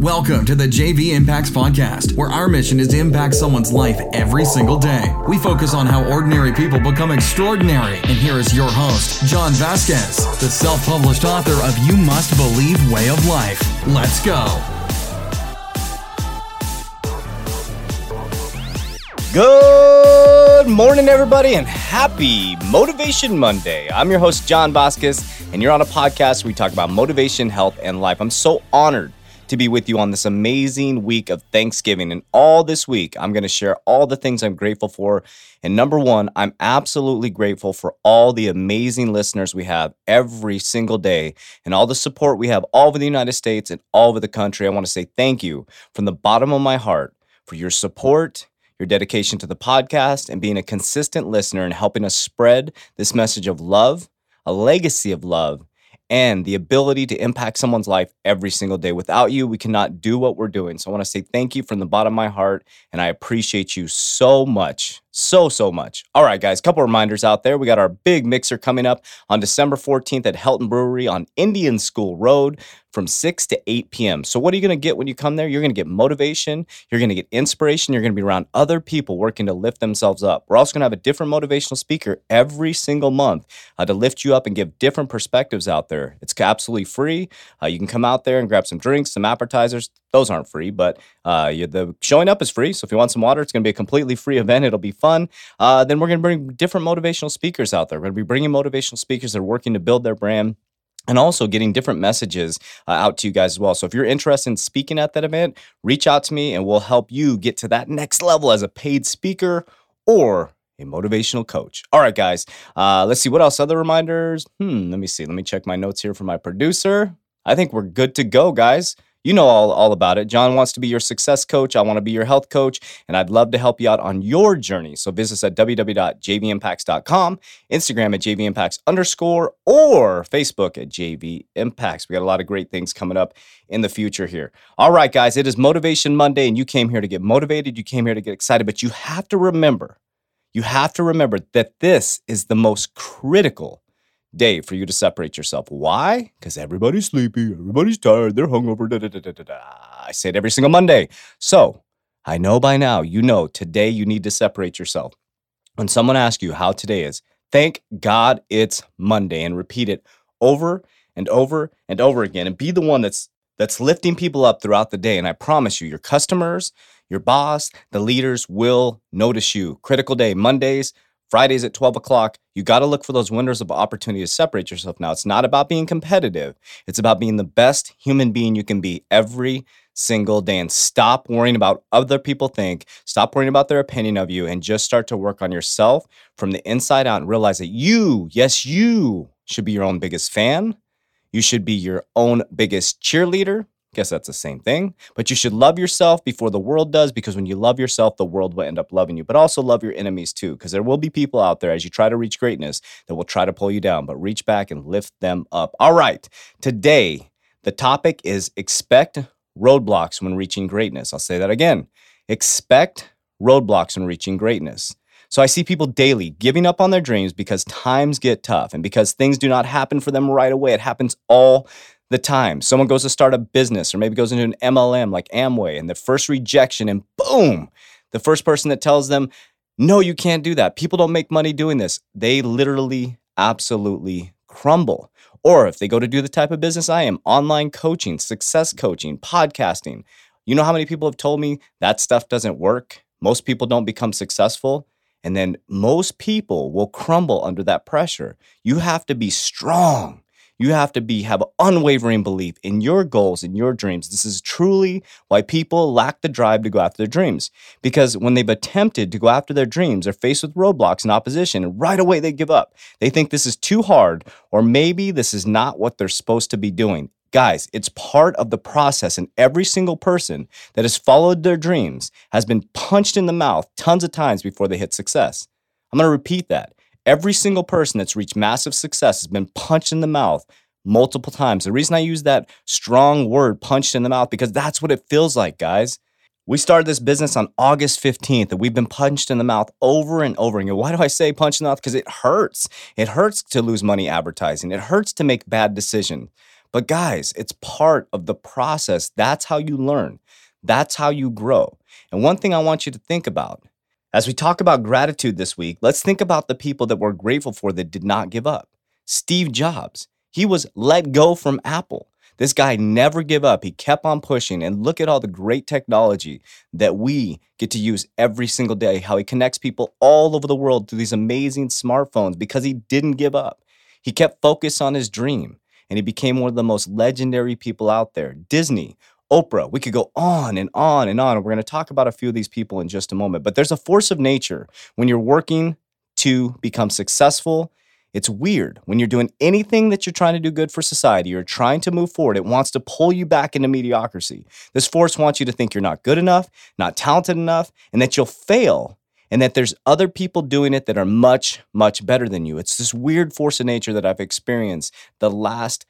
Welcome to the JV Impacts Podcast, where our mission is to impact someone's life every single day. We focus on how ordinary people become extraordinary. And here is your host, John Vasquez, the self published author of You Must Believe Way of Life. Let's go. Good morning, everybody, and happy Motivation Monday. I'm your host, John Vasquez, and you're on a podcast where we talk about motivation, health, and life. I'm so honored to be with you on this amazing week of Thanksgiving. And all this week, I'm going to share all the things I'm grateful for. And number one, I'm absolutely grateful for all the amazing listeners we have every single day and all the support we have all over the United States and all over the country. I want to say thank you from the bottom of my heart for your support your dedication to the podcast, and being a consistent listener and helping us spread this message of love, a legacy of love, and the ability to impact someone's life every single day. Without you, we cannot do what we're doing. So I want to say thank you from the bottom of my heart, and I appreciate you so much so so much. All right guys couple reminders out there. We got our big mixer coming up on december 14th at helton brewery on indian school road from 6 to 8 p.m so what are you going to get when you come there? You're going to get motivation you're going to get inspiration you're going to be around other people working to lift themselves up. We're also going to have a different motivational speaker every single month uh, to lift you up and give different perspectives out there. It's absolutely free. Uh, you can come out there and grab some drinks some appetizers those aren't free, but uh, the showing up is free. So if you want some water, it's going to be a completely free event. It'll be fun. Uh, then we're going to bring different motivational speakers out there. We're going to be bringing motivational speakers that are working to build their brand and also getting different messages uh, out to you guys as well. So if you're interested in speaking at that event, reach out to me and we'll help you get to that next level as a paid speaker or a motivational coach. All right, guys, uh, let's see what else. Other reminders? Hmm, let me see. Let me check my notes here for my producer. I think we're good to go, guys. You know all, all about it. John wants to be your success coach. I want to be your health coach, and I'd love to help you out on your journey. So visit us at www.jvimpacts.com, Instagram at jvimpacts underscore, or Facebook at jvimpacts. We got a lot of great things coming up in the future here. All right, guys, it is Motivation Monday, and you came here to get motivated. You came here to get excited, but you have to remember, you have to remember that this is the most critical day for you to separate yourself. Why? Because everybody's sleepy, everybody's tired, they're hungover. Da, da, da, da, da. I say it every single Monday. So I know by now, you know today you need to separate yourself. When someone asks you how today is, thank God it's Monday and repeat it over and over and over again and be the one that's that's lifting people up throughout the day. And I promise you, your customers, your boss, the leaders will notice you. Critical day, Mondays, Fridays at 12 o'clock, you got to look for those windows of opportunity to separate yourself. Now, it's not about being competitive, it's about being the best human being you can be every single day. And stop worrying about other people think stop worrying about their opinion of you and just start to work on yourself from the inside out and realize that you yes you should be your own biggest fan. You should be your own biggest cheerleader Guess that's the same thing. But you should love yourself before the world does, because when you love yourself, the world will end up loving you. But also love your enemies too, because there will be people out there as you try to reach greatness that will try to pull you down, but reach back and lift them up. All right. Today, the topic is expect roadblocks when reaching greatness. I'll say that again. Expect roadblocks when reaching greatness. So I see people daily giving up on their dreams because times get tough and because things do not happen for them right away. It happens all the time. Someone goes to start a business or maybe goes into an MLM like Amway and the first rejection and boom, the first person that tells them, no, you can't do that. People don't make money doing this. They literally absolutely crumble. Or if they go to do the type of business I am, online coaching, success coaching, podcasting, you know how many people have told me that stuff doesn't work? Most people don't become successful. And then most people will crumble under that pressure. You have to be strong. You have to be have unwavering belief in your goals and your dreams. This is truly why people lack the drive to go after their dreams. Because when they've attempted to go after their dreams, they're faced with roadblocks and opposition, and right away they give up. They think this is too hard, or maybe this is not what they're supposed to be doing. Guys, it's part of the process, and every single person that has followed their dreams has been punched in the mouth tons of times before they hit success. I'm going to repeat that. Every single person that's reached massive success has been punched in the mouth multiple times. The reason I use that strong word, punched in the mouth, because that's what it feels like, guys. We started this business on August 15th, and we've been punched in the mouth over and over again. Why do I say punched in the mouth? Because it hurts. It hurts to lose money advertising. It hurts to make bad decisions. But guys, it's part of the process. That's how you learn. That's how you grow. And one thing I want you to think about as we talk about gratitude this week, let's think about the people that we're grateful for that did not give up. Steve Jobs, he was let go from Apple. This guy never give up. He kept on pushing and look at all the great technology that we get to use every single day, how he connects people all over the world through these amazing smartphones because he didn't give up. He kept focused on his dream and he became one of the most legendary people out there. Disney, Oprah. We could go on and on and on. We're going to talk about a few of these people in just a moment. But there's a force of nature when you're working to become successful. It's weird when you're doing anything that you're trying to do good for society or trying to move forward. It wants to pull you back into mediocrity. This force wants you to think you're not good enough, not talented enough, and that you'll fail and that there's other people doing it that are much, much better than you. It's this weird force of nature that I've experienced the last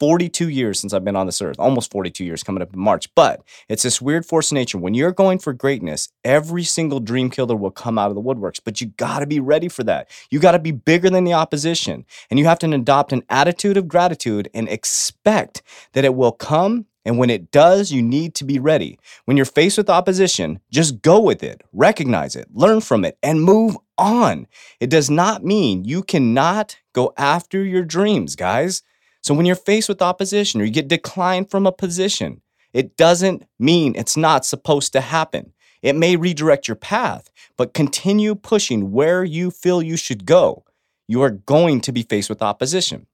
42 years since I've been on this earth, almost 42 years coming up in March. But it's this weird force of nature. When you're going for greatness, every single dream killer will come out of the woodworks, but you got to be ready for that. You got to be bigger than the opposition, and you have to adopt an attitude of gratitude and expect that it will come. And when it does, you need to be ready. When you're faced with opposition, just go with it, recognize it, learn from it, and move on. It does not mean you cannot go after your dreams, guys. So when you're faced with opposition or you get declined from a position, it doesn't mean it's not supposed to happen. It may redirect your path, but continue pushing where you feel you should go. You are going to be faced with opposition.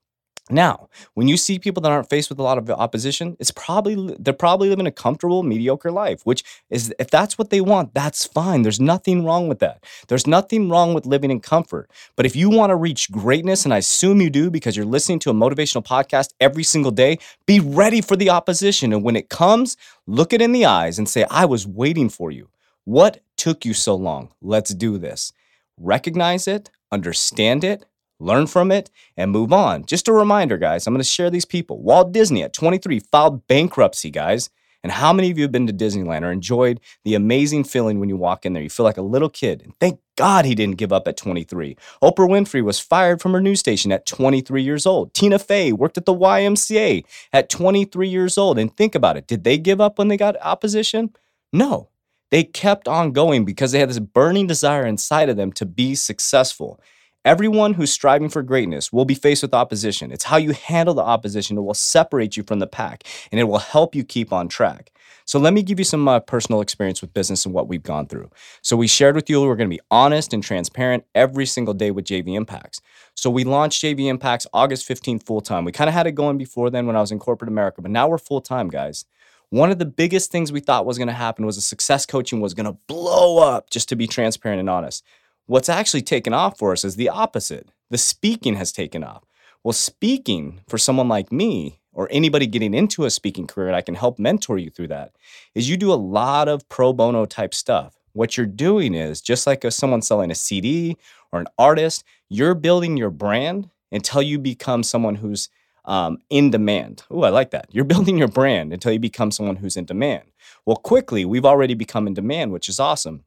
Now, when you see people that aren't faced with a lot of opposition, it's probably they're probably living a comfortable, mediocre life, which is if that's what they want, that's fine. There's nothing wrong with that. There's nothing wrong with living in comfort. But if you want to reach greatness, and I assume you do because you're listening to a motivational podcast every single day, be ready for the opposition. And when it comes, look it in the eyes and say, I was waiting for you. What took you so long? Let's do this. Recognize it, understand it, learn from it, and move on. Just a reminder, guys, I'm going to share these people. Walt Disney at 23 filed bankruptcy, guys. And how many of you have been to Disneyland or enjoyed the amazing feeling when you walk in there? You feel like a little kid. And thank God he didn't give up at 23. Oprah Winfrey was fired from her news station at 23 years old. Tina Fey worked at the YMCA at 23 years old. And think about it did they give up when they got opposition? No. They kept on going because they had this burning desire inside of them to be successful. Everyone who's striving for greatness will be faced with opposition. It's how you handle the opposition that will separate you from the pack and it will help you keep on track. So, let me give you some uh, personal experience with business and what we've gone through. So, we shared with you we're going to be honest and transparent every single day with JV Impacts. So, we launched JV Impacts August 15th full time. We kind of had it going before then when I was in corporate America, but now we're full time, guys. One of the biggest things we thought was going to happen was a success coaching was going to blow up, just to be transparent and honest. What's actually taken off for us is the opposite. The speaking has taken off. Well, speaking for someone like me or anybody getting into a speaking career, and I can help mentor you through that, is you do a lot of pro bono type stuff. What you're doing is just like someone selling a CD or an artist, you're building your brand until you become someone who's um, in demand. Oh, I like that. You're building your brand until you become someone who's in demand. Well, quickly, we've already become in demand, which is awesome.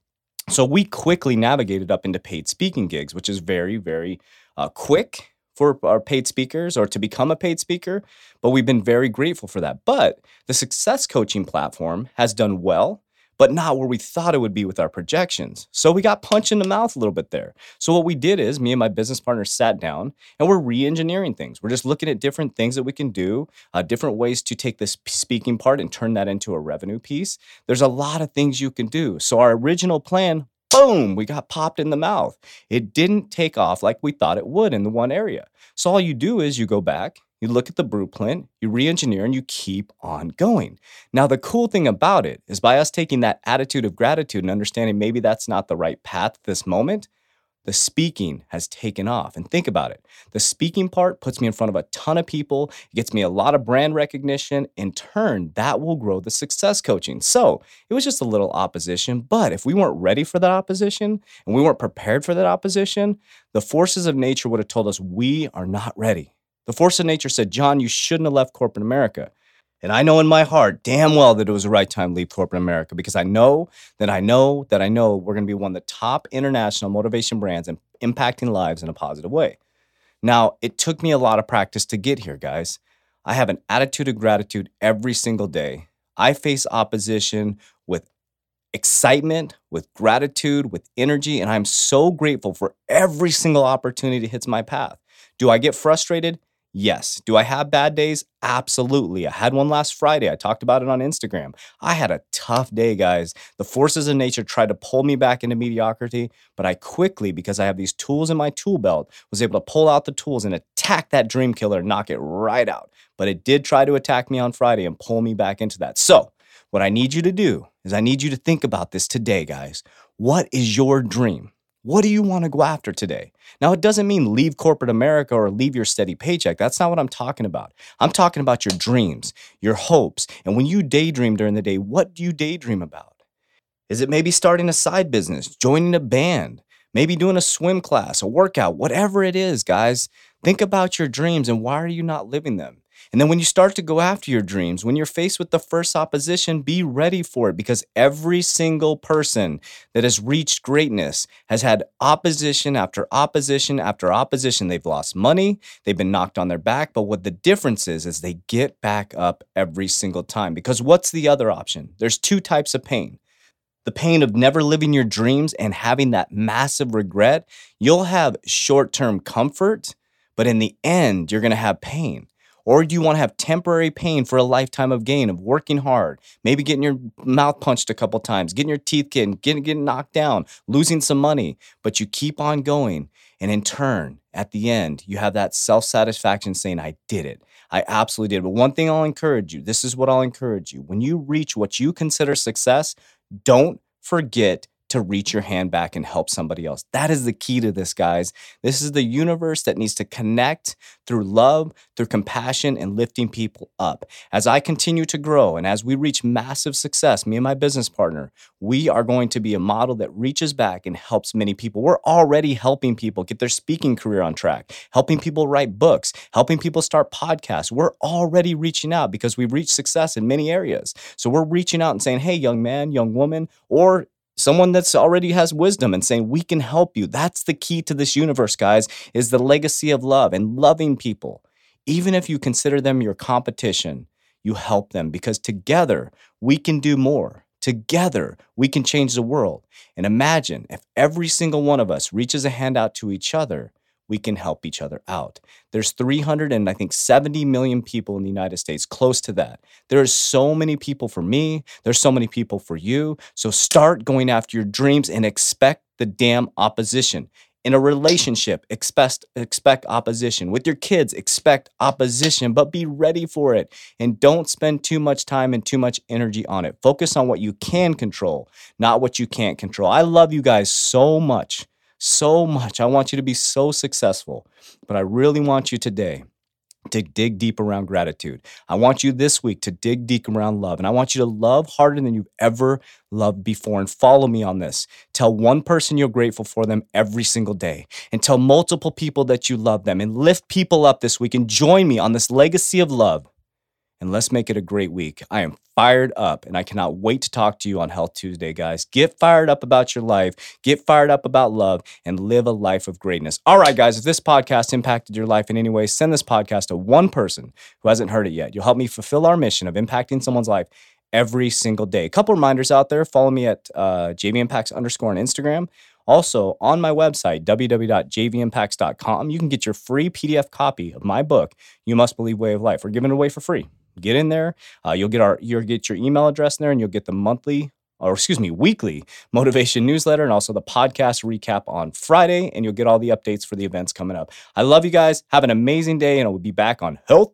So we quickly navigated up into paid speaking gigs, which is very, very uh, quick for our paid speakers or to become a paid speaker. But we've been very grateful for that. But the success coaching platform has done well but not where we thought it would be with our projections. So we got punched in the mouth a little bit there. So what we did is me and my business partner sat down and we're re-engineering things. We're just looking at different things that we can do, uh, different ways to take this speaking part and turn that into a revenue piece. There's a lot of things you can do. So our original plan boom, we got popped in the mouth. It didn't take off like we thought it would in the one area. So all you do is you go back, you look at the blueprint, you re engineer, and you keep on going. Now, the cool thing about it is by us taking that attitude of gratitude and understanding maybe that's not the right path at this moment, the speaking has taken off. And think about it the speaking part puts me in front of a ton of people, it gets me a lot of brand recognition. In turn, that will grow the success coaching. So it was just a little opposition. But if we weren't ready for that opposition and we weren't prepared for that opposition, the forces of nature would have told us we are not ready. The force of nature said, John, you shouldn't have left corporate America. And I know in my heart damn well that it was the right time to leave corporate America because I know that I know that I know we're going to be one of the top international motivation brands and impacting lives in a positive way. Now, it took me a lot of practice to get here, guys. I have an attitude of gratitude every single day. I face opposition with excitement, with gratitude, with energy, and I'm so grateful for every single opportunity that hits my path. Do I get frustrated? Yes. Do I have bad days? Absolutely. I had one last Friday. I talked about it on Instagram. I had a tough day, guys. The forces of nature tried to pull me back into mediocrity, but I quickly, because I have these tools in my tool belt, was able to pull out the tools and attack that dream killer, knock it right out. But it did try to attack me on Friday and pull me back into that. So, what I need you to do is I need you to think about this today, guys. What is your dream? What do you want to go after today? Now, it doesn't mean leave corporate America or leave your steady paycheck. That's not what I'm talking about. I'm talking about your dreams, your hopes. And when you daydream during the day, what do you daydream about? Is it maybe starting a side business, joining a band, maybe doing a swim class, a workout, whatever it is, guys? Think about your dreams and why are you not living them? And then when you start to go after your dreams, when you're faced with the first opposition, be ready for it because every single person that has reached greatness has had opposition after opposition after opposition. They've lost money, they've been knocked on their back, but what the difference is is they get back up every single time. Because what's the other option? There's two types of pain the pain of never living your dreams and having that massive regret, you'll have short term comfort, but in the end, you're to have pain. Or do you want to have temporary pain for a lifetime of gain of working hard, maybe getting your mouth punched a couple times, getting your teeth kicked, getting, getting knocked down, losing some money, but you keep on going. And in turn, at the end, you have that self satisfaction saying, I did it. I absolutely did. But one thing I'll encourage you this is what I'll encourage you. When you reach what you consider success, don't forget to reach your hand back and help somebody else. That is the key to this, guys. This is the universe that needs to connect through love, through compassion, and lifting people up. As I continue to grow and as we reach massive success, me and my business partner, we are going to be a model that reaches back and helps many people. We're already helping people get their speaking career on track, helping people write books, helping people start podcasts. We're already reaching out because we've reached success in many areas. So we're reaching out and saying, hey, young man, young woman, or someone that's already has wisdom and saying we can help you. That's the key to this universe guys is the legacy of love and loving people. Even if you consider them your competition you help them because together we can do more. Together we can change the world. And imagine if every single one of us reaches a hand out to each other we can help each other out. There's 300 and I think 70 million people in the United States, close to that. There are so many people for me. There's so many people for you. So start going after your dreams and expect the damn opposition. In a relationship, expect expect opposition. With your kids, expect opposition, but be ready for it. And don't spend too much time and too much energy on it. Focus on what you can control, not what you can't control. I love you guys so much so much. I want you to be so successful. But I really want you today to dig deep around gratitude. I want you this week to dig deep around love. And I want you to love harder than you've ever loved before. And follow me on this. Tell one person you're grateful for them every single day. And tell multiple people that you love them. And lift people up this week. And join me on this legacy of love and let's make it a great week. I am fired up and I cannot wait to talk to you on Health Tuesday, guys. Get fired up about your life, get fired up about love, and live a life of greatness. All right, guys, if this podcast impacted your life in any way, send this podcast to one person who hasn't heard it yet. You'll help me fulfill our mission of impacting someone's life every single day. A couple reminders out there follow me at uh, JVImpacts underscore on Instagram. Also, on my website, www.jvimpacts.com, you can get your free PDF copy of my book, You Must Believe Way of Life. We're giving it away for free get in there. Uh, you'll get our you'll get your email address in there, and you'll get the monthly or excuse me, weekly motivation newsletter and also the podcast recap on Friday. And you'll get all the updates for the events coming up. I love you guys. Have an amazing day, and I will be back on Health